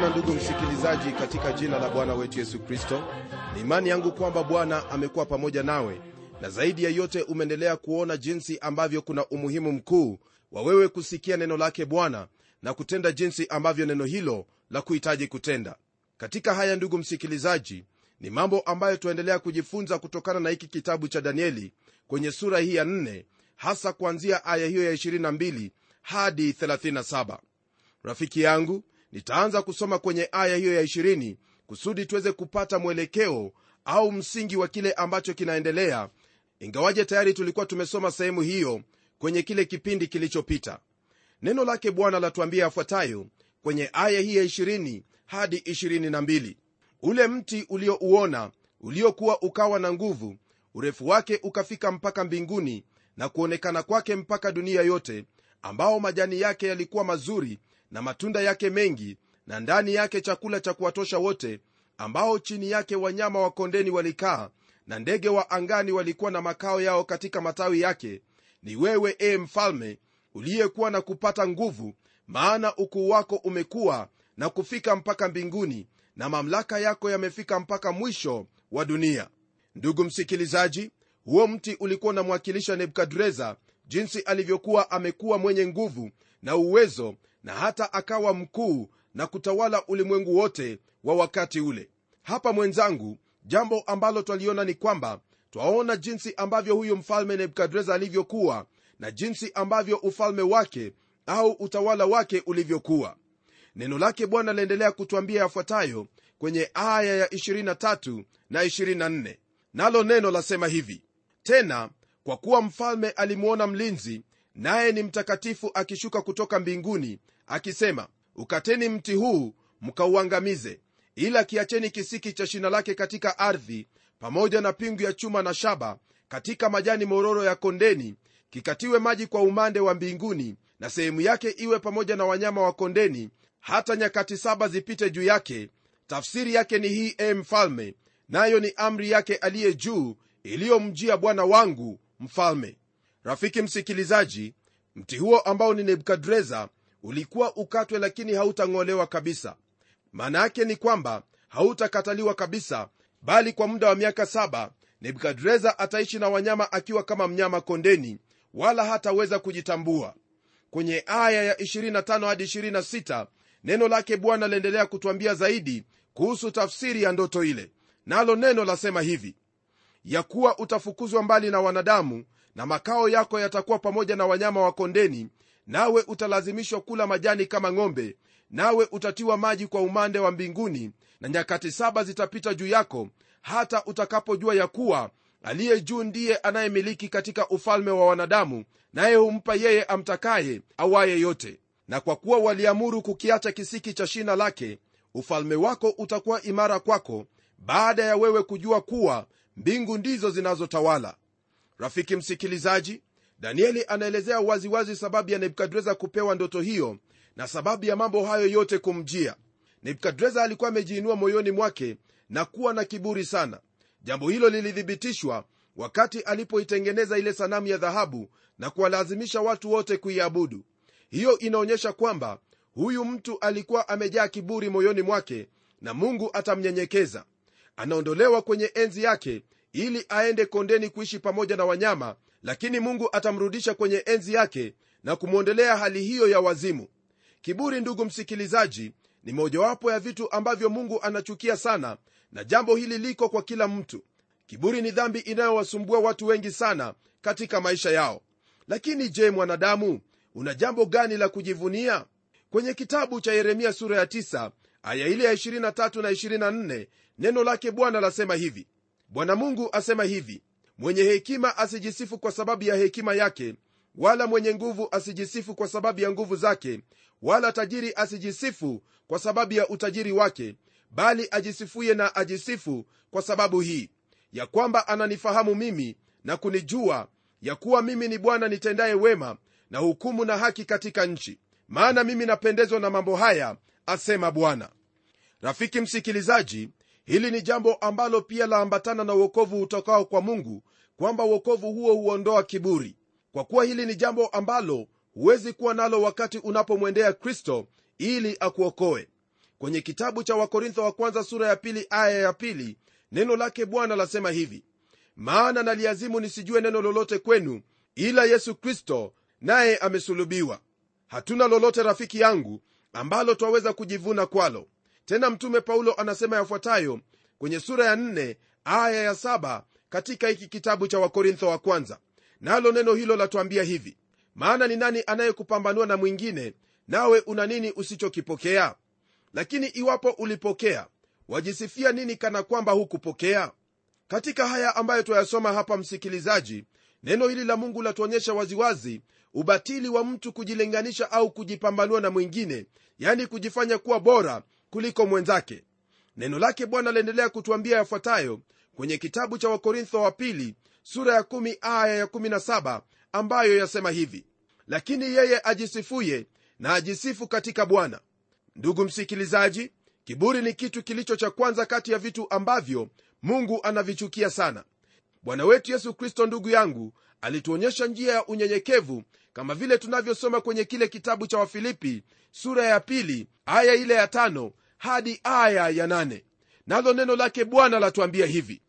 tena ndugu msikilizaji katika jina la bwana wetu yesu kristo ni imani yangu kwamba bwana amekuwa pamoja nawe na zaidi ya yote umeendelea kuona jinsi ambavyo kuna umuhimu mkuu wa wewe kusikia neno lake bwana na kutenda jinsi ambavyo neno hilo la kuhitaji kutenda. Katika haya ndugu msikilizaji ni mambo ambayo tunaendelea kujifunza kutokana na hiki kitabu cha danieli kwenye sura hii ya 4 hasa kuanzia aya hiyo ya 22 hadi 37 rafiki yangu nitaanza kusoma kwenye aya hiyo ya 20 kusudi tuweze kupata mwelekeo au msingi wa kile ambacho kinaendelea ingawaje tayari tulikuwa tumesoma sehemu hiyo kwenye kile kipindi kilichopita. Neno lake bwana latuambia yafuatayo kwenye aya hii ya 20 hadi 22 ule mti uliouona uliokuwa ukawa na nguvu urefu wake ukafika mpaka mbinguni na kuonekana kwake mpaka dunia yote ambao majani yake yalikuwa mazuri na matunda yake mengi na ndani yake chakula cha kuwatosha wote ambao chini yake wanyama wa kondeni walikaa na ndege wa angani walikuwa na makao yao katika matawi yake ni wewe ee mfalme uliyekuwa na kupata nguvu maana ukuu wako umekuwa na kufika mpaka mbinguni na mamlaka yako yamefika mpaka mwisho wa dunia. Ndugu msikilizaji huo mti ulikuwa unamwakilisha nebukadreza jinsi alivyokuwa amekuwa mwenye nguvu na uwezo na hata akawa mkuu na kutawala ulimwengu wote wa wakati ule. Hapa mwenzangu jambo ambalo twaliona ni kwamba twaona jinsi ambavyo huyu mfalme nebukadreza alivyokuwa na jinsi ambavyo ufalme wake au utawala wake ulivyokuwa. Neno lake bwana laendelea kutwambia yafuatayo kwenye aya ya 23 na 24 nalo neno lasema hivi tena kwa kuwa mfalme alimwona mlinzi naye ni mtakatifu akishuka kutoka mbinguni akisema ukateni mti huu mkauangamize ila kiacheni kisiki cha shina lake katika ardhi pamoja na pingu ya chuma na shaba katika majani mororo ya kondeni kikatiwe maji kwa umande wa mbinguni na sehemu yake iwe pamoja na wanyama wa kondeni hata nyakati saba zipite juu yake. Tafsiri yake ni hii e mfalme nayo ni amri yake aliye juu iliyomjia bwana wangu mfalme rafiki msikilizaji mti huo ambao ni nebukadreza ulikuwa ukatwe lakini hautang'olewa kabisa. Maana yake ni kwamba hautakataliwa kabisa bali kwa muda wa miaka saba nebukadreza ataishi na wanyama akiwa kama mnyama kondeni wala hataweza kujitambua. Kwenye aya ya 25 hadi 26 neno lake bwana laendelea kutwambia zaidi kuhusu tafsiri ya ndoto ile. Nalo neno lasema hivi ya kuwa utafukuzwa mbali na wanadamu na makao yako yatakuwa pamoja na wanyama wa kondeni nawe utalazimishwa kula majani kama ng'ombe nawe utatiwa maji kwa umande wa mbinguni na nyakati saba zitapita juu yako hata utakapojua ya kuwa aliye juu ndiye anayemiliki katika ufalme wa wanadamu naye humpa yeye amtakaye awaye yote. Na kwa kuwa waliamuru kukiacha kisiki cha shina lake ufalme wako utakuwa imara kwako baada ya wewe kujua kuwa mbingu ndizo zinazotawala rafiki msikilizaji danieli anaelezea waziwazi sababu ya nebukadreza kupewa ndoto hiyo na sababu ya mambo hayo yote kumjia. Nebukadreza alikuwa amejiinua moyoni mwake na kuwa na kiburi sana. Jambo hilo lilithibitishwa wakati alipoitengeneza ile sanamu ya dhahabu na kuwalazimisha watu wote kuiabudu. Hiyo inaonyesha kwamba huyu mtu alikuwa amejaa kiburi moyoni mwake na mungu atamnyenyekeza. Anaondolewa kwenye enzi yake ili aende kondeni kuishi pamoja na wanyama lakini mungu atamrudisha kwenye enzi yake na kumwondelea hali hiyo ya wazimu. Kiburi ndugu msikilizaji ni mojawapo ya vitu ambavyo mungu anachukia sana na jambo hili liko kwa kila mtu. Kiburi ni dhambi inayowasumbua watu wengi sana katika maisha yao. Lakini je mwanadamu una jambo gani la kujivunia? Kwenye kitabu cha yeremia sura ya 9 aya ile ya 23 na 24 neno lake bwana lasema hivi bwana mungu asema hivi mwenye hekima asijisifu kwa sababu ya hekima yake wala mwenye nguvu asijisifu kwa sababu ya nguvu zake wala tajiri asijisifu kwa sababu ya utajiri wake bali ajisifuye na ajisifu kwa sababu hii ya kwamba ananifahamu mimi na kunijua ya kuwa mimi ni bwana nitendaye wema na hukumu na haki katika nchi. Maana mimi napendezwa na mambo haya asema bwana. Rafiki msikilizaji hili ni jambo ambalo pia laambatana na uokovu utokao kwa mungu kwamba uokovu huo huondoa kiburi. Kwa kuwa hili ni jambo ambalo huwezi kuwa nalo wakati unapomwendea kristo ili akuokoe. Kwenye kitabu cha wakorintho wa kwanza sura ya pili aya ya pili neno lake bwana lasema hivi maana naliazimu nisijue neno lolote kwenu ila yesu kristo naye amesulubiwa. Hatuna lolote rafiki yangu ambalo twaweza kujivuna kwalo tena mtume paulo anasema yafuatayo kwenye sura ya 4 aya ya 7 katika hiki kitabu cha wakorintho wa kwanza. Nalo neno hilo latuambia hivi maana ni nani anayekupambanua na mwingine nawe una nini usichokipokea? Lakini iwapo ulipokea wajisifia nini kana kwamba hukupokea? Katika haya ambayo twayasoma hapa msikilizaji neno hili la mungu latuonyesha waziwazi ubatili wa mtu kujilinganisha au kujipambanua na mwingine yani kujifanya kuwa bora kuliko mwenzake. Neno lake bwana aliendelea kutuambia yafuatayo kwenye kitabu cha wakorintho wa pili sura ya 1 aya ya 17 ambayo yasema hivi. Lakini yeye ajisifuye na ajisifu katika bwana. Ndugu msikilizaji kiburi ni kitu kilicho cha kwanza kati ya vitu ambavyo mungu anavichukia sana. Bwana wetu yesu kristo ndugu yangu alituonyesha njia ya unyenyekevu kama vile tunavyosoma kwenye kile kitabu cha wafilipi sura ya pili aya ile ya tano hadi aya ya nane. Nalo neno lake bwana latuambia hivi.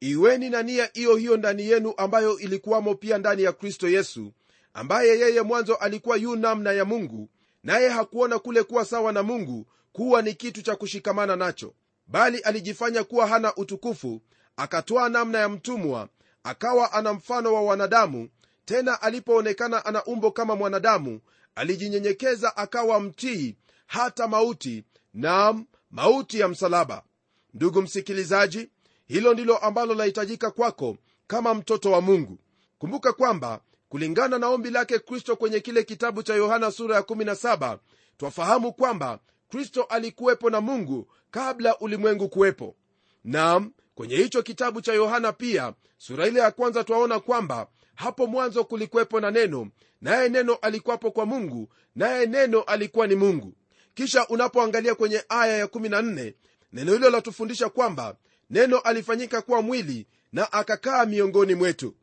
Iweni na nia hiyo hiyo ndani yenu ambayo ilikuwamo pia ndani ya kristo yesu ambaye yeye mwanzo alikuwa yu namna ya mungu naye hakuona kule kuwa sawa na mungu kuwa ni kitu cha kushikamana nacho bali alijifanya kuwa hana utukufu akatwaa namna ya mtumwa akawa ana mfano wa wanadamu tena alipoonekana ana umbo kama mwanadamu alijinyenyekeza akawa mtii hata mauti nam mauti ya msalaba. Ndugu msikilizaji hilo ndilo ambalo lahitajika kwako kama mtoto wa mungu. Kumbuka kwamba kulingana na ombi lake kristo kwenye kile kitabu cha yohana sura ya 17 twafahamu kwamba kristo alikuwepo na mungu kabla ulimwengu kuwepo. Nam kwenye hicho kitabu cha yohana pia sura ile ya kwanza twaona kwamba hapo mwanzo kulikuwepo na neno naye neno alikuwapo kwa mungu naye neno alikuwa ni mungu kisha unapoangalia kwenye aya ya14 neno hilo latufundisha kwamba neno alifanyika kuwa mwili na akakaa miongoni mwetu.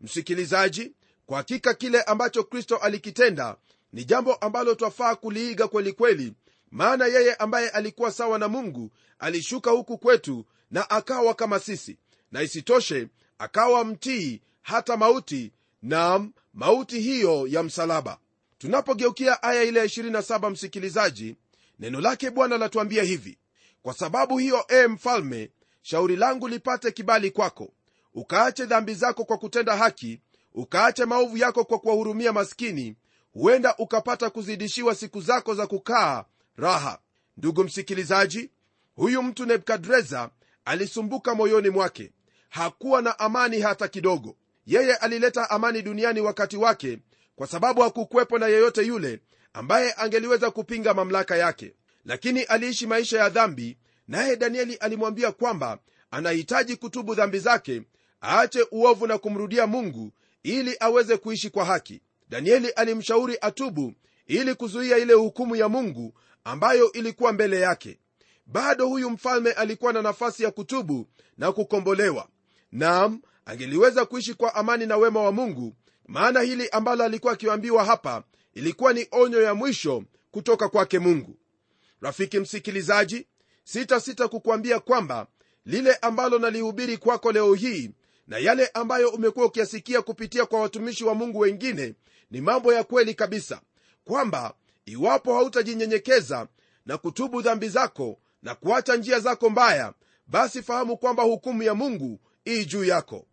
Msikilizaji kwa hakika kile ambacho kristo alikitenda ni jambo ambalo twafaa kuliiga kwelikweli maana yeye ambaye alikuwa sawa na mungu alishuka huku kwetu na akawa kama sisi. Na isitoshe akawa mtii hata mauti nam mauti hiyo ya msalaba. Tunapogeukia aya ile ya 27 msikilizaji neno lake bwana latuambia hivi kwa sababu hiyo ee mfalme shauri langu lipate kibali kwako ukaache dhambi zako kwa kutenda haki ukaache maovu yako kwa kuwahurumia maskini huenda ukapata kuzidishiwa siku zako za kukaa raha. Ndugu msikilizaji huyu mtu nebukadreza alisumbuka moyoni mwake. Hakuwa na amani hata kidogo. Yeye alileta amani duniani wakati wake kwa sababu hakukuwepo na yeyote yule ambaye angeliweza kupinga mamlaka yake lakini aliishi maisha ya dhambi naye danieli alimwambia kwamba anahitaji kutubu dhambi zake aache uovu na kumrudia mungu ili aweze kuishi kwa haki. Danieli alimshauri atubu ili kuzuia ile hukumu ya mungu ambayo ilikuwa mbele yake. Bado huyu mfalme alikuwa na nafasi ya kutubu na kukombolewa. Nam angeliweza kuishi kwa amani na wema wa mungu maana hili ambalo alikuwa akiambiwa hapa ilikuwa ni onyo ya mwisho kutoka kwake mungu rafiki msikilizaji sitasita kukuambia kukwambia kwamba lile ambalo nalihubiri kwako leo hii na yale ambayo umekuwa ukiyasikia kupitia kwa watumishi wa mungu wengine ni mambo ya kweli kabisa. Kwamba iwapo hautajinyenyekeza na kutubu dhambi zako na kuacha njia zako mbaya basi fahamu kwamba hukumu ya mungu ii juu yako.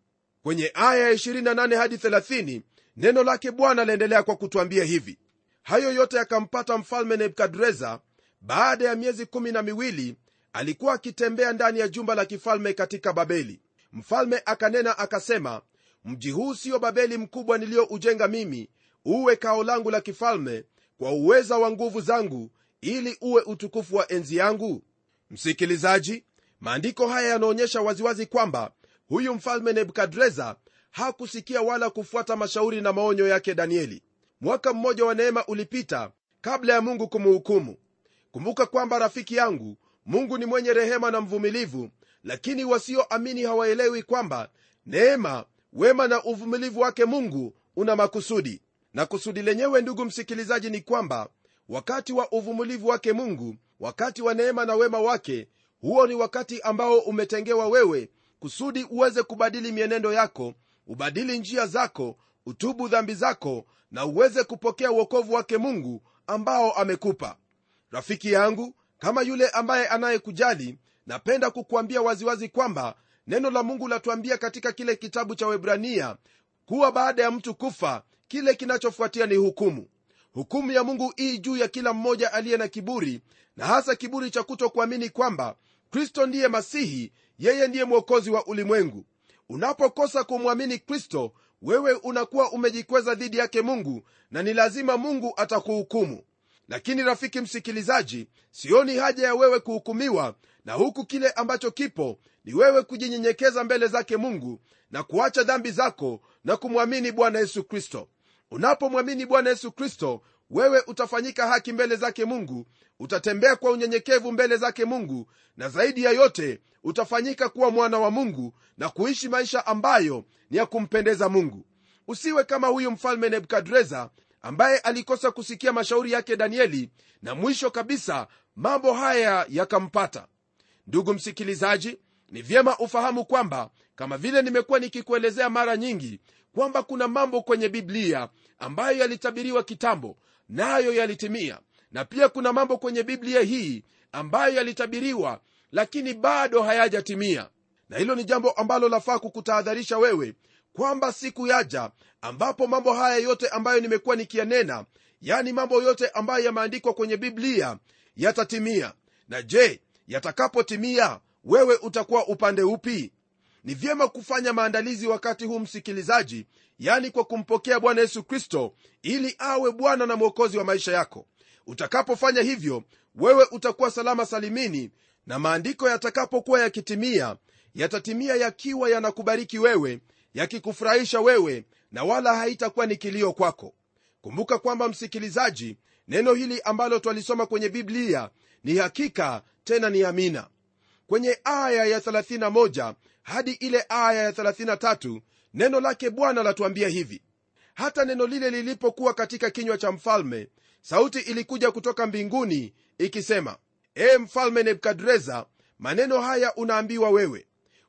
Kwenye aya ya 28 hadi 30 neno lake bwana laendelea kwa kutwambia hivi. Hayo yote yakampata mfalme nebukadreza baada ya miezi kumi na miwili alikuwa akitembea ndani ya jumba la kifalme katika babeli. Mfalme akanena akasema mji huu siyo babeli mkubwa niliyoujenga mimi. Uwe kao langu la kifalme kwa uweza wa nguvu zangu ili uwe utukufu wa enzi yangu. Msikilizaji maandiko haya yanaonyesha waziwazi kwamba huyu mfalme nebukadreza hakusikia wala kufuata mashauri na maonyo yake danieli. Mwaka mmoja wa neema ulipita kabla ya mungu kumuhukumu kumbuka kwamba rafiki yangu mungu ni mwenye rehema na mvumilivu lakini wasioamini hawaelewi kwamba neema wema na uvumilivu wake mungu una makusudi. Na kusudi lenyewe ndugu msikilizaji ni kwamba wakati wa uvumilivu wake mungu wakati wa neema na wema wake huo ni wakati ambao umetengewa wewe kusudi uweze kubadili mienendo yako ubadili njia zako utubu dhambi zako na uweze kupokea uokovu wake mungu ambao amekupa rafiki yangu kama yule ambaye anayekujali napenda kukuambia waziwazi kwamba neno la mungu latuambia katika kile kitabu cha webrania kuwa baada ya mtu kufa kile kinachofuatia ni hukumu. Hukumu ya mungu ii juu ya kila mmoja aliye na kiburi na hasa kiburi cha kutokuamini kwamba kristo ndiye masihi yeye ndiye mwokozi wa ulimwengu. Unapokosa kumwamini kristo wewe unakuwa umejikweza dhidi yake mungu na ni lazima mungu atakuhukumu lakini rafiki msikilizaji sioni haja ya wewe kuhukumiwa na huku kile ambacho kipo ni wewe kujinyenyekeza mbele zake mungu na kuacha dhambi zako na kumwamini bwana yesu kristo. Unapomwamini bwana yesu kristo wewe utafanyika haki mbele zake mungu utatembea kwa unyenyekevu mbele zake mungu na zaidi ya yote utafanyika kuwa mwana wa mungu na kuishi maisha ambayo ni ya kumpendeza mungu. Usiwe kama huyu mfalme nebukadreza ambaye alikosa kusikia mashauri yake danieli na mwisho kabisa mambo haya yakampata. Ndugu msikilizaji ni vyema ufahamu kwamba kama vile nimekuwa nikikuelezea mara nyingi kwamba kuna mambo kwenye biblia ambayo yalitabiriwa kitambo nayo na yalitimia. Na pia kuna mambo kwenye biblia hii ambayo yalitabiriwa lakini bado hayajatimia. Na hilo ni jambo ambalo lafaa kukutahadharisha wewe kwamba siku yaja ambapo mambo haya yote ambayo nimekuwa nikiyanena yani mambo yote ambayo yameandikwa kwenye biblia yatatimia. Na je yatakapotimia wewe utakuwa upande upi? Ni vyema kufanya maandalizi wakati huu msikilizaji yani kwa kumpokea bwana yesu kristo ili awe bwana na mwokozi wa maisha yako. Utakapofanya hivyo wewe utakuwa salama salimini na maandiko yatakapokuwa yakitimia yatatimia yakiwa yanakubariki wewe yakikufurahisha wewe na wala haitakuwa ni kilio kwako. Kumbuka kwamba msikilizaji neno hili ambalo twalisoma kwenye biblia ni hakika tena ni amina. Kwenye aya ya 31 hadi ile aya ya 33 neno lake bwana latuambia hivi. Hata neno lile lilipokuwa katika kinywa cha mfalme sauti ilikuja kutoka mbinguni ikisema ee mfalme nebukadreza maneno haya unaambiwa wewe.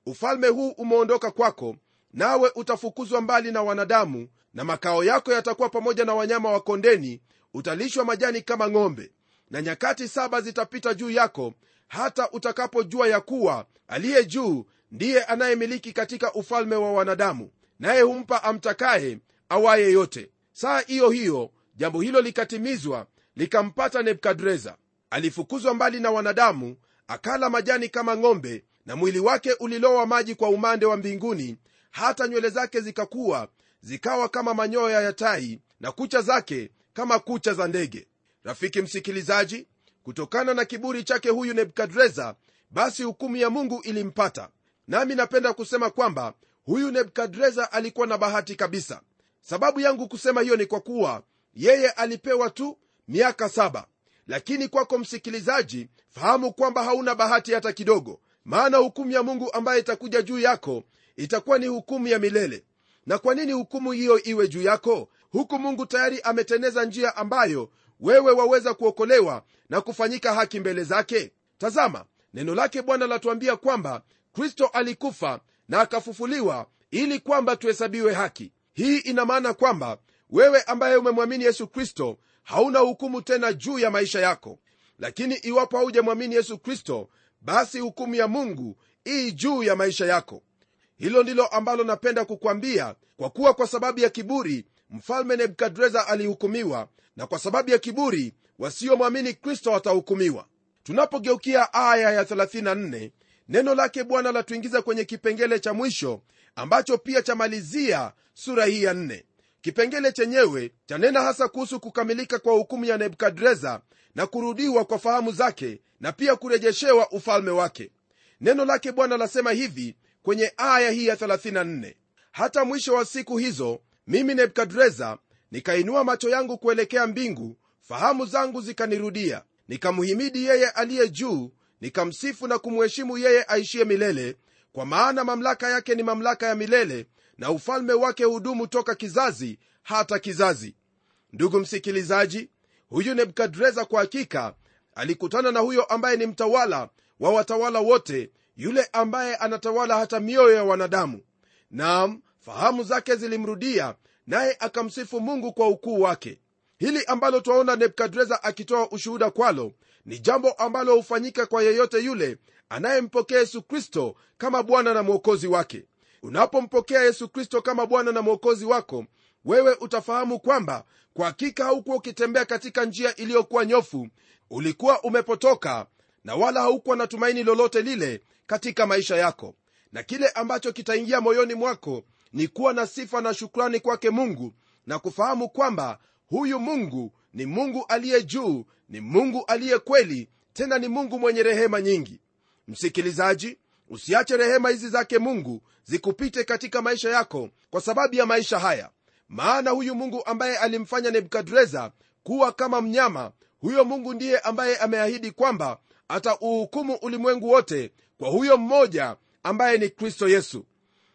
Ufalme huu umeondoka kwako nawe utafukuzwa mbali na wanadamu na makao yako yatakuwa pamoja na wanyama wa kondeni utalishwa majani kama ng'ombe na nyakati saba zitapita juu yako hata utakapojua ya kuwa aliye juu ndiye anayemiliki katika ufalme wa wanadamu naye humpa amtakaye awaye yote. Saa hiyo hiyo jambo hilo likatimizwa likampata nebukadreza. Alifukuzwa mbali na wanadamu akala majani kama ng'ombe na mwili wake ulilowa maji kwa umande wa mbinguni hata nywele zake zikakuwa zikawa kama manyoya ya tai na kucha zake kama kucha za ndege. Rafiki msikilizaji kutokana na kiburi chake huyu nebukadreza basi hukumu ya mungu ilimpata. Nami napenda kusema kwamba huyu nebukadreza alikuwa na bahati kabisa. Sababu yangu kusema hiyo ni kwa kuwa yeye alipewa tu miaka saba. Lakini kwako msikilizaji fahamu kwamba hauna bahati hata kidogo. Maana hukumu ya mungu ambaye itakuja juu yako itakuwa ni hukumu ya milele. Na kwa nini hukumu hiyo iwe juu yako? Huku mungu tayari ameteneza njia ambayo wewe waweza kuokolewa na kufanyika haki mbele zake. Tazama neno lake bwana latuambia kwamba kristo alikufa na akafufuliwa ili kwamba tuhesabiwe haki. Hii ina maana kwamba wewe ambaye umemwamini yesu kristo hauna hukumu tena juu ya maisha yako. Lakini iwapo haujamwamini yesu kristo basi hukumu ya mungu ii juu ya maisha yako hilo ndilo ambalo napenda kukwambia kwa kuwa kwa sababu ya kiburi mfalme nebukadreza alihukumiwa na kwa sababu ya kiburi wasiomwamini kristo watahukumiwa. Tunapogeukia aya ya 34 neno lake bwana latuingiza kwenye kipengele cha mwisho ambacho pia chamalizia sura hii ya 4 kipengele chenyewe chanena hasa kuhusu kukamilika kwa hukumu ya nebukadreza na kurudiwa kwa fahamu zake na pia kurejeshewa ufalme wake. Neno lake bwana lasema hivi kwenye aya hii ya 34 hata mwisho wa siku hizo mimi nebukadreza nikainua macho yangu kuelekea mbingu fahamu zangu zikanirudia. Nikamhimidi yeye aliye juu nikamsifu na kumheshimu yeye aishiye milele kwa maana mamlaka yake ni mamlaka ya milele na ufalme wake hudumu toka kizazi hata kizazi. Ndugu msikilizaji huyu nebukadreza kwa hakika alikutana na huyo ambaye ni mtawala wa watawala wote yule ambaye anatawala hata mioyo ya wanadamu. Naam fahamu zake zilimrudia naye akamsifu mungu kwa ukuu wake. Hili ambalo twaona nebukadreza akitoa ushuhuda kwalo ni jambo ambalo hufanyika kwa yeyote yule anayempokea yesu kristo kama bwana na mwokozi wake. Unapompokea yesu kristo kama bwana na mwokozi wako wewe utafahamu kwamba kwa hakika haukuwa ukitembea katika njia iliyokuwa nyofu. Ulikuwa umepotoka na wala haukuwa na tumaini lolote lile katika maisha yako. Na kile ambacho kitaingia moyoni mwako ni kuwa na sifa na shukrani kwake mungu na kufahamu kwamba huyu mungu ni mungu aliye juu ni mungu aliye kweli tena ni mungu mwenye rehema nyingi. Msikilizaji usiache rehema hizi zake mungu zikupite katika maisha yako kwa sababu ya maisha haya. Maana huyu mungu ambaye alimfanya nebukadreza kuwa kama mnyama huyo mungu ndiye ambaye ameahidi kwamba atauhukumu ulimwengu wote kwa huyo mmoja ambaye ni kristo yesu.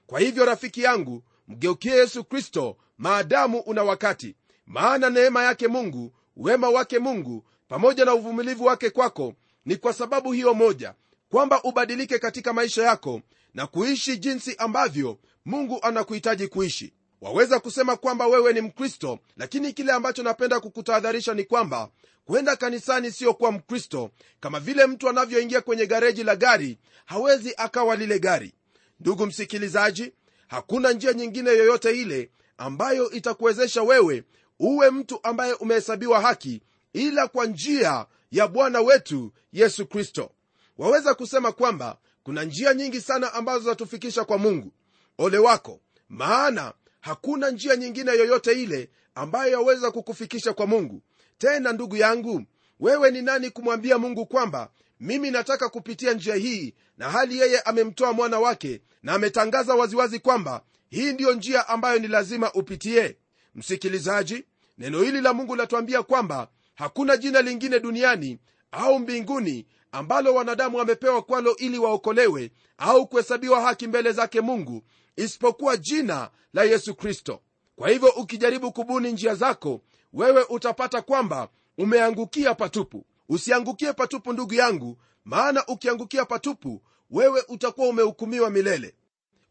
Kwa hivyo rafiki yangu mgeukie yesu kristo maadamu una wakati maana neema yake mungu wema wake mungu pamoja na uvumilivu wake kwako ni kwa sababu hiyo moja kwamba ubadilike katika maisha yako na kuishi jinsi ambavyo mungu anakuhitaji kuishi waweza kusema kwamba wewe ni mkristo lakini kile ambacho napenda kukutahadharisha ni kwamba kwenda kanisani siyo kuwa mkristo. Kama vile mtu anavyoingia kwenye gareji la gari hawezi akawa lile gari. Ndugu msikilizaji hakuna njia nyingine yoyote ile ambayo itakuwezesha wewe uwe mtu ambaye umehesabiwa haki ila kwa njia ya bwana wetu yesu kristo. Waweza kusema kwamba kuna njia nyingi sana ambazo zatufikisha kwa mungu. Ole wako maana hakuna njia nyingine yoyote ile ambayo yaweza kukufikisha kwa mungu. Tena ndugu yangu wewe ni nani kumwambia mungu kwamba mimi nataka kupitia njia hii na hali yeye amemtoa mwana wake na ametangaza waziwazi kwamba hii ndiyo njia ambayo ni lazima upitie msikilizaji neno hili la mungu latuambia kwamba hakuna jina lingine duniani au mbinguni ambalo wanadamu wamepewa kwalo ili waokolewe au kuhesabiwa haki mbele zake mungu isipokuwa jina la yesu kristo. Kwa hivyo ukijaribu kubuni njia zako wewe utapata kwamba umeangukia patupu. Usiangukie patupu ndugu yangu maana ukiangukia patupu wewe utakuwa umehukumiwa milele.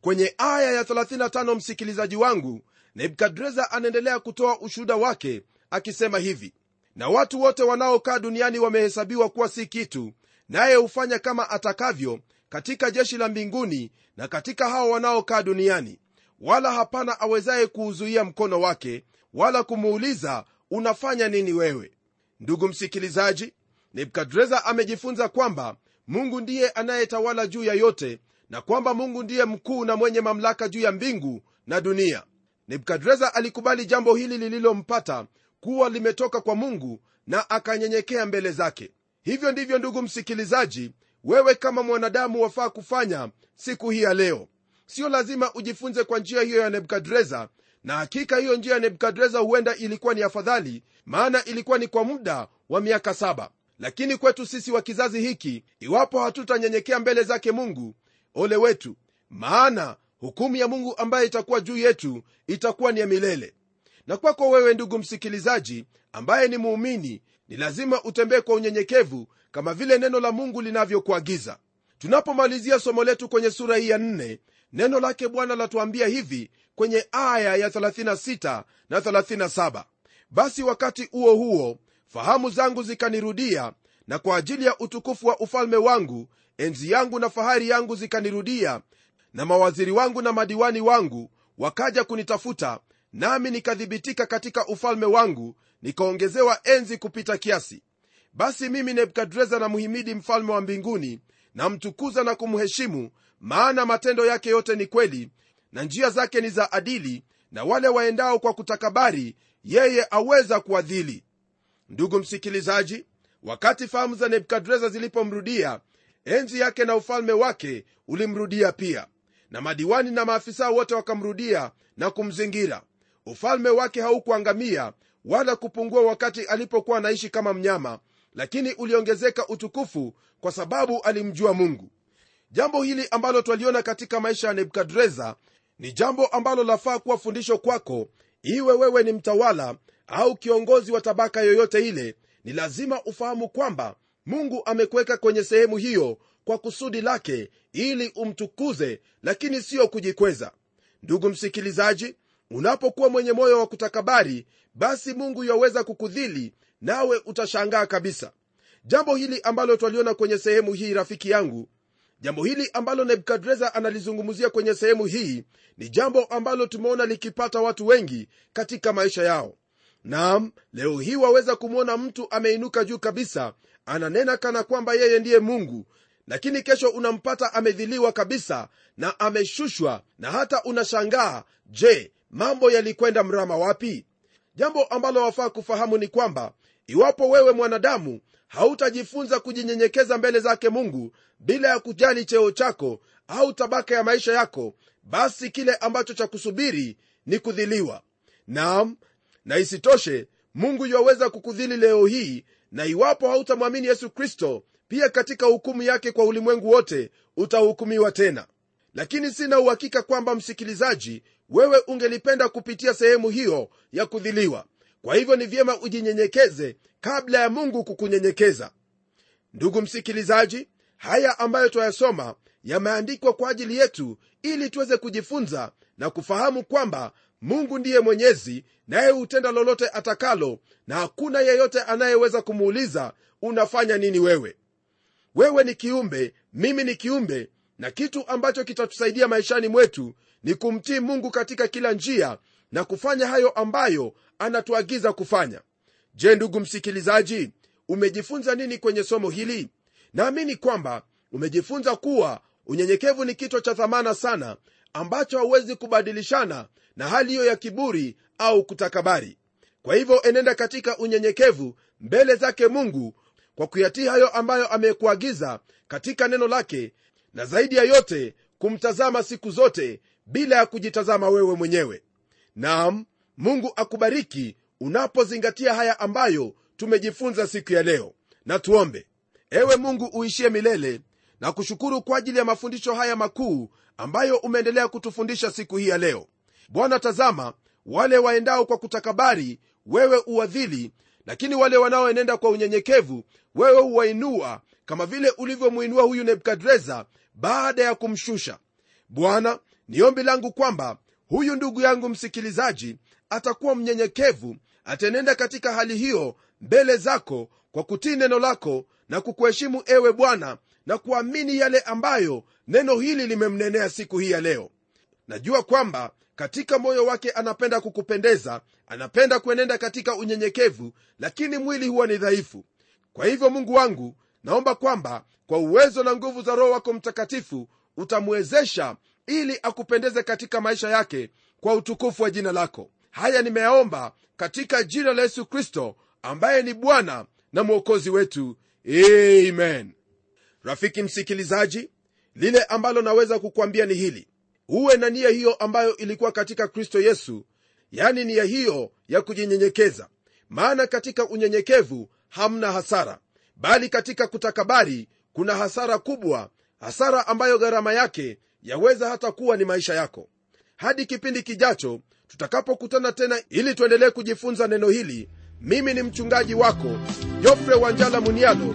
Kwenye aya ya 35 msikilizaji wangu nebukadreza anaendelea kutoa ushuhuda wake akisema hivi na watu wote wanaokaa duniani wamehesabiwa kuwa si kitu naye hufanya kama atakavyo katika jeshi la mbinguni na katika hao wanaokaa duniani wala hapana awezaye kuuzuia mkono wake wala kumuuliza unafanya nini wewe? Ndugu msikilizaji nebukadreza amejifunza kwamba mungu ndiye anayetawala juu ya yote na kwamba mungu ndiye mkuu na mwenye mamlaka juu ya mbingu na dunia. Nebukadreza alikubali jambo hili lililompata kuwa limetoka kwa mungu na akanyenyekea mbele zake. Hivyo ndivyo ndugu msikilizaji wewe kama mwanadamu wafaa kufanya siku hii ya leo sio lazima ujifunze kwa njia hiyo ya nebukadreza. Na hakika hiyo njia ya nebukadreza huenda ilikuwa ni afadhali maana ilikuwa ni kwa muda wa miaka saba. Lakini kwetu sisi wa kizazi hiki iwapo hatutanyenyekea mbele zake mungu ole wetu. Maana hukumu ya mungu ambaye itakuwa juu yetu itakuwa ni ya milele. Na kwako wewe ndugu msikilizaji ambaye ni muumini ni lazima utembee kwa unyenyekevu kama vile neno la mungu linavyokuagiza. Tunapomalizia somo letu kwenye sura hii ya 4 neno lake bwana latuambia hivi kwenye aya ya 36 na 37 basi wakati huo huo fahamu zangu zikanirudia na kwa ajili ya utukufu wa ufalme wangu enzi yangu na fahari yangu zikanirudia na mawaziri wangu na madiwani wangu wakaja kunitafuta nami nikathibitika katika ufalme wangu nikaongezewa enzi kupita kiasi. Basi mimi nebukadreza namhimidi mfalme wa mbinguni namtukuza na kumheshimu maana matendo yake yote ni kweli na njia zake ni za adili na wale waendao kwa kutakabari yeye aweza kuadhili. Ndugu msikilizaji wakati fahamu za nebukadreza zilipomrudia enzi yake na ufalme wake ulimrudia pia. Na madiwani na maafisa wote wakamrudia na kumzingira. Ufalme wake haukuangamia wala kupungua wakati alipokuwa anaishi kama mnyama lakini uliongezeka utukufu kwa sababu alimjua mungu jambo hili ambalo twaliona katika maisha ya nebukadreza ni jambo ambalo lafaa kuwa fundisho kwako. Iwe wewe ni mtawala au kiongozi wa tabaka yoyote ile ni lazima ufahamu kwamba mungu amekuweka kwenye sehemu hiyo kwa kusudi lake ili umtukuze lakini siyo kujikweza. Ndugu msikilizaji unapokuwa mwenye moyo wa kutakabari basi mungu yaweza kukudhili nawe utashangaa kabisa. Jambo hili ambalo twaliona kwenye sehemu hii rafiki yangu jambo hili ambalo nebukadreza analizungumzia kwenye sehemu hii ni jambo ambalo tumeona likipata watu wengi katika maisha yao. Naam leo hii waweza kumwona mtu ameinuka juu kabisa ananena kana kwamba yeye ndiye mungu lakini kesho unampata amedhiliwa kabisa na ameshushwa na hata unashangaa je mambo yalikwenda mrama wapi? Jambo ambalo wafaa kufahamu ni kwamba iwapo wewe mwanadamu hautajifunza kujinyenyekeza mbele zake mungu bila ya kujali cheo chako au tabaka ya maisha yako basi kile ambacho cha kusubiri ni kudhiliwa. Naam na isitoshe mungu yuwaweza kukudhili leo hii na iwapo hautamwamini yesu kristo pia katika hukumu yake kwa ulimwengu wote utahukumiwa tena. Lakini sina uhakika kwamba msikilizaji wewe ungelipenda kupitia sehemu hiyo ya kudhiliwa kwa hivyo ni vyema ujinyenyekeze kabla ya mungu kukunyenyekeza. Ndugu msikilizaji haya ambayo twayasoma yameandikwa kwa ajili yetu ili tuweze kujifunza na kufahamu kwamba mungu ndiye mwenyezi naye hutenda lolote atakalo na hakuna yeyote anayeweza kumuuliza unafanya nini wewe? Wewe ni kiumbe mimi ni kiumbe na kitu ambacho kitatusaidia maishani mwetu ni kumtii mungu katika kila njia na kufanya hayo ambayo anatuagiza kufanya. Je ndugu msikilizaji umejifunza nini kwenye somo hili? Naamini kwamba umejifunza kuwa unyenyekevu ni kichwa cha thamana sana ambacho hauwezi kubadilishana na hali hiyo ya kiburi au kutakabari. Kwa hivyo enenda katika unyenyekevu mbele zake mungu kwa kuyatii hayo ambayo amekuagiza katika neno lake na zaidi ya yote kumtazama siku zote bila ya kujitazama wewe mwenyewe naam mungu akubariki unapozingatia haya ambayo tumejifunza siku ya leo. Na tuombe. Ewe mungu uishie milele na kushukuru kwa ajili ya mafundisho haya makuu ambayo umeendelea kutufundisha siku hii ya leo. Bwana tazama wale waendao kwa kutakabari wewe uwadhili lakini wale wanaoenenda kwa unyenyekevu wewe huwainua kama vile ulivyomwinua huyu nebukadreza baada ya kumshusha. Bwana ni ombi langu kwamba huyu ndugu yangu msikilizaji atakuwa mnyenyekevu ataenenda katika hali hiyo mbele zako kwa kutii neno lako na kukuheshimu ewe bwana na kuamini yale ambayo neno hili limemnenea siku hii ya leo. Najua kwamba katika moyo wake anapenda kukupendeza anapenda kuenenda katika unyenyekevu lakini mwili huwa ni dhaifu. Kwa hivyo mungu wangu naomba kwamba kwa uwezo na nguvu za roho wako mtakatifu utamwezesha ili akupendeze katika maisha yake kwa utukufu wa jina lako. Haya nimeyaomba katika jina la yesu kristo ambaye ni bwana na mwokozi wetu. Amen. Rafiki msikilizaji lile ambalo naweza kukwambia ni hili. Uwe na nia hiyo ambayo ilikuwa katika kristo yesu yani nia hiyo ya kujinyenyekeza. Maana katika unyenyekevu hamna hasara bali katika kutakabari kuna hasara kubwa hasara ambayo gharama yake yaweza hata kuwa ni maisha yako. Hadi kipindi kijacho tutakapokutana tena ili tuendelee kujifunza neno hili mimi ni mchungaji wako jofre wanjala munialo